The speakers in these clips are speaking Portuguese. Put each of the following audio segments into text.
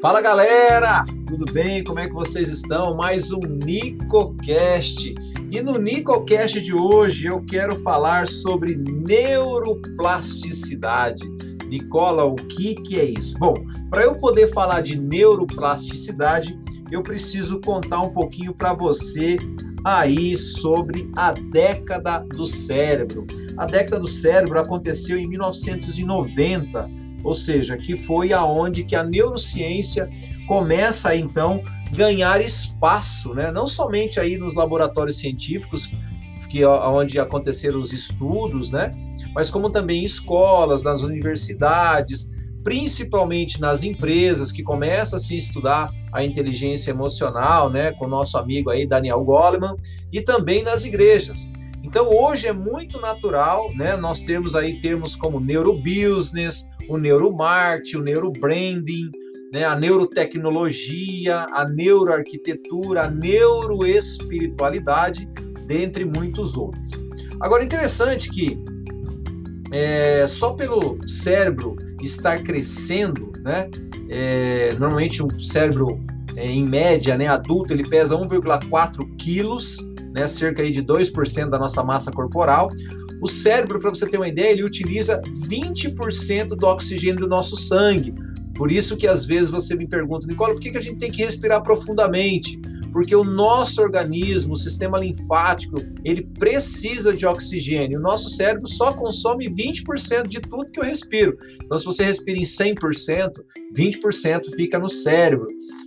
Fala galera, tudo bem? Como é que vocês estão? Mais um NicoCast. E no NicoCast de hoje eu quero falar sobre neuroplasticidade. Nicola, o que, que é isso? Bom, para eu poder falar de neuroplasticidade, eu preciso contar um pouquinho para você aí sobre a década do cérebro. A década do cérebro aconteceu em 1990 ou seja, que foi aonde que a neurociência começa então ganhar espaço, né? não somente aí nos laboratórios científicos, que onde aconteceram os estudos, né? mas como também em escolas, nas universidades, principalmente nas empresas que começam a se estudar a inteligência emocional, né, com o nosso amigo aí Daniel Goleman, e também nas igrejas. Então hoje é muito natural, né, nós temos aí termos como neurobusiness, o neuromarketing, o neurobranding, né, a neurotecnologia, a neuroarquitetura, a neuroespiritualidade, dentre muitos outros. Agora, interessante que é, só pelo cérebro estar crescendo, né, é, normalmente um cérebro é, em média, né, adulto, ele pesa 1,4 quilos, né, cerca aí de 2% da nossa massa corporal. O cérebro, para você ter uma ideia, ele utiliza 20% do oxigênio do nosso sangue. Por isso que às vezes você me pergunta, Nicola, por que, que a gente tem que respirar profundamente? Porque o nosso organismo, o sistema linfático, ele precisa de oxigênio. O nosso cérebro só consome 20% de tudo que eu respiro. Então, se você respira em 100%, 20% fica no cérebro.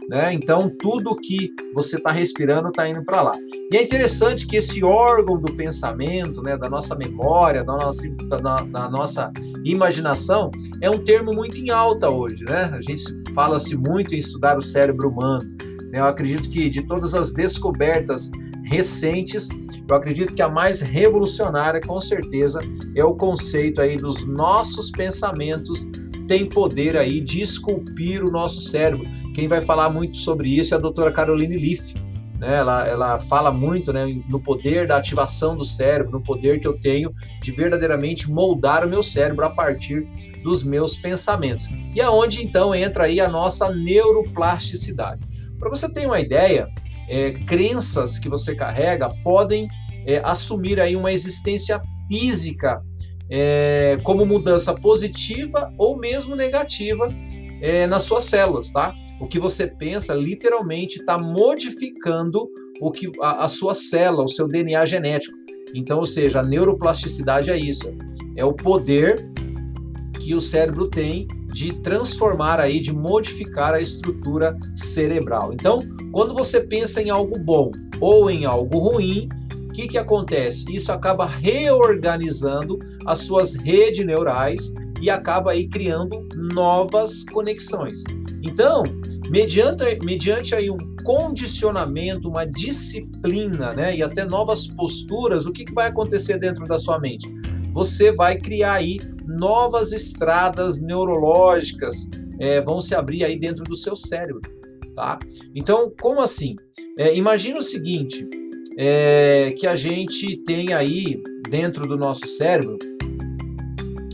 Né? Então, tudo que você está respirando está indo para lá. E é interessante que esse órgão do pensamento, né, da nossa memória, da nossa, da, da nossa imaginação, é um termo muito em alta hoje. Né? A gente fala-se muito em estudar o cérebro humano. Né? Eu acredito que de todas as descobertas recentes, eu acredito que a mais revolucionária, com certeza, é o conceito aí dos nossos pensamentos tem poder aí de esculpir o nosso cérebro. Quem vai falar muito sobre isso é a doutora Caroline Leaf. Né? Ela, ela fala muito né, no poder da ativação do cérebro, no poder que eu tenho de verdadeiramente moldar o meu cérebro a partir dos meus pensamentos. E aonde então entra aí a nossa neuroplasticidade. Para você ter uma ideia, é, crenças que você carrega podem é, assumir aí uma existência física é, como mudança positiva ou mesmo negativa é, nas suas células, tá? O que você pensa literalmente está modificando o que a, a sua célula, o seu DNA genético. Então, ou seja, a neuroplasticidade é isso, é o poder que o cérebro tem de transformar aí, de modificar a estrutura cerebral. Então, quando você pensa em algo bom ou em algo ruim, o que, que acontece? Isso acaba reorganizando as suas redes neurais e acaba aí criando novas conexões. Então, mediante, mediante aí um condicionamento, uma disciplina, né, e até novas posturas, o que, que vai acontecer dentro da sua mente? Você vai criar aí novas estradas neurológicas, é, vão se abrir aí dentro do seu cérebro, tá? Então, como assim? É, imagina o seguinte, é, que a gente tem aí dentro do nosso cérebro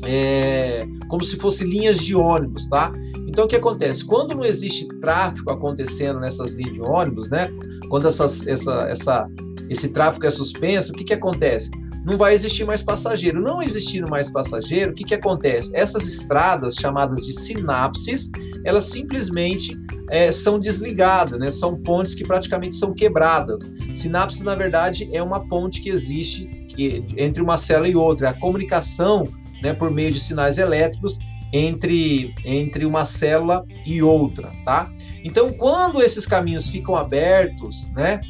é, como se fossem linhas de ônibus, tá? Então o que acontece? Quando não existe tráfego acontecendo nessas linhas de ônibus, né? Quando essas, essa, essa, esse tráfego é suspenso, o que, que acontece? Não vai existir mais passageiro. Não existindo mais passageiro, o que, que acontece? Essas estradas chamadas de sinapses, elas simplesmente é, são desligadas, né? São pontes que praticamente são quebradas. Sinapse, na verdade, é uma ponte que existe que, entre uma célula e outra. É a comunicação né, por meio de sinais elétricos entre, entre uma célula e outra, tá? Então, quando esses caminhos ficam abertos, né,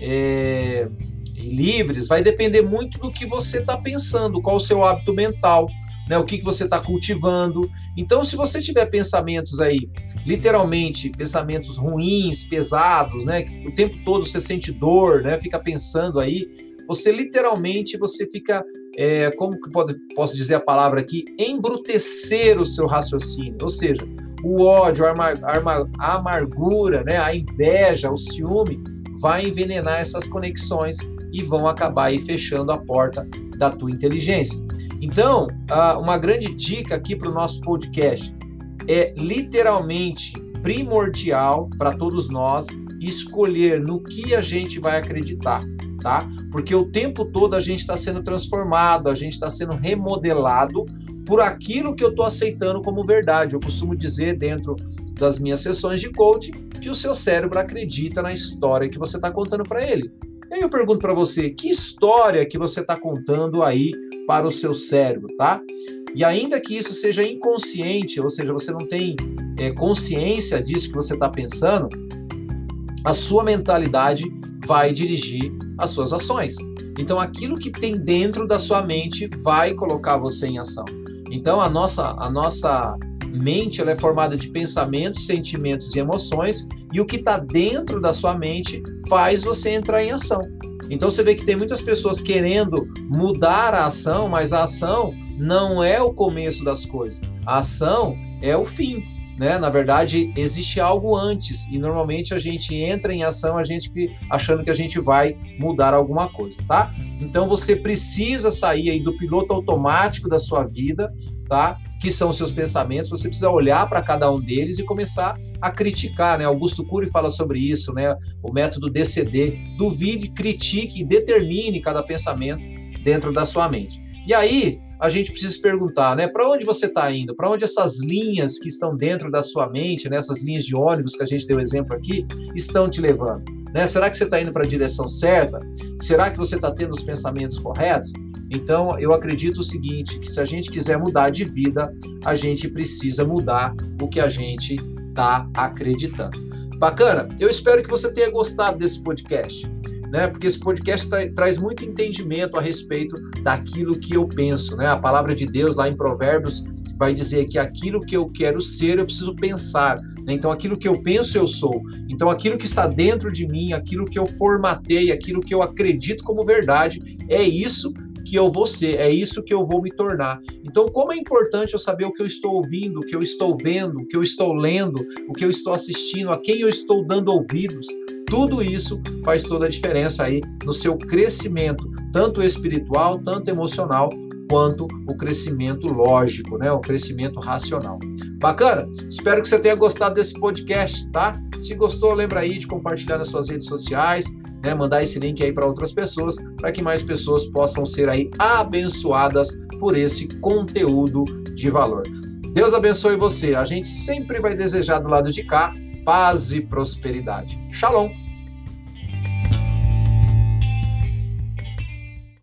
é, livres, vai depender muito do que você está pensando, qual o seu hábito mental, né, o que, que você está cultivando. Então, se você tiver pensamentos aí, literalmente, pensamentos ruins, pesados, né, o tempo todo você sente dor, né, fica pensando aí, você literalmente você fica, é, como que pode, posso dizer a palavra aqui, embrutecer o seu raciocínio, ou seja, o ódio, a, amar, a amargura, né, a inveja, o ciúme, vai envenenar essas conexões e vão acabar aí fechando a porta da tua inteligência. Então, uma grande dica aqui para o nosso podcast é literalmente primordial para todos nós escolher no que a gente vai acreditar, tá? Porque o tempo todo a gente está sendo transformado, a gente está sendo remodelado por aquilo que eu estou aceitando como verdade. Eu costumo dizer dentro das minhas sessões de coaching que o seu cérebro acredita na história que você está contando para ele. E aí eu pergunto para você, que história que você está contando aí para o seu cérebro, tá? E ainda que isso seja inconsciente, ou seja, você não tem é, consciência disso que você está pensando, a sua mentalidade vai dirigir as suas ações. Então, aquilo que tem dentro da sua mente vai colocar você em ação. Então, a nossa, a nossa mente ela é formada de pensamentos, sentimentos e emoções, e o que está dentro da sua mente faz você entrar em ação. Então, você vê que tem muitas pessoas querendo mudar a ação, mas a ação não é o começo das coisas. A ação é o fim né? Na verdade, existe algo antes e normalmente a gente entra em ação a gente achando que a gente vai mudar alguma coisa, tá? Então você precisa sair aí do piloto automático da sua vida, tá? Que são os seus pensamentos. Você precisa olhar para cada um deles e começar a criticar, né? Augusto Cury fala sobre isso, né? O método DCD. Duvide, critique e determine cada pensamento dentro da sua mente. E aí, a gente precisa se perguntar, né? Para onde você está indo? Para onde essas linhas que estão dentro da sua mente, né, essas linhas de ônibus que a gente deu exemplo aqui, estão te levando? Né? Será que você está indo para a direção certa? Será que você está tendo os pensamentos corretos? Então, eu acredito o seguinte, que se a gente quiser mudar de vida, a gente precisa mudar o que a gente está acreditando. Bacana? Eu espero que você tenha gostado desse podcast né? Porque esse podcast tra traz muito entendimento a respeito daquilo que eu penso, né? A palavra de Deus lá em Provérbios vai dizer que aquilo que eu quero ser, eu preciso pensar. Né? Então, aquilo que eu penso, eu sou. Então, aquilo que está dentro de mim, aquilo que eu formatei, aquilo que eu acredito como verdade, é isso que eu vou ser, é isso que eu vou me tornar. Então, como é importante eu saber o que eu estou ouvindo, o que eu estou vendo, o que eu estou lendo, o que eu estou assistindo, a quem eu estou dando ouvidos. Tudo isso faz toda a diferença aí no seu crescimento, tanto espiritual, tanto emocional, quanto o crescimento lógico, né? O crescimento racional. Bacana? Espero que você tenha gostado desse podcast, tá? Se gostou, lembra aí de compartilhar nas suas redes sociais, né? Mandar esse link aí para outras pessoas, para que mais pessoas possam ser aí abençoadas por esse conteúdo de valor. Deus abençoe você. A gente sempre vai desejar do lado de cá paz e prosperidade. Shalom.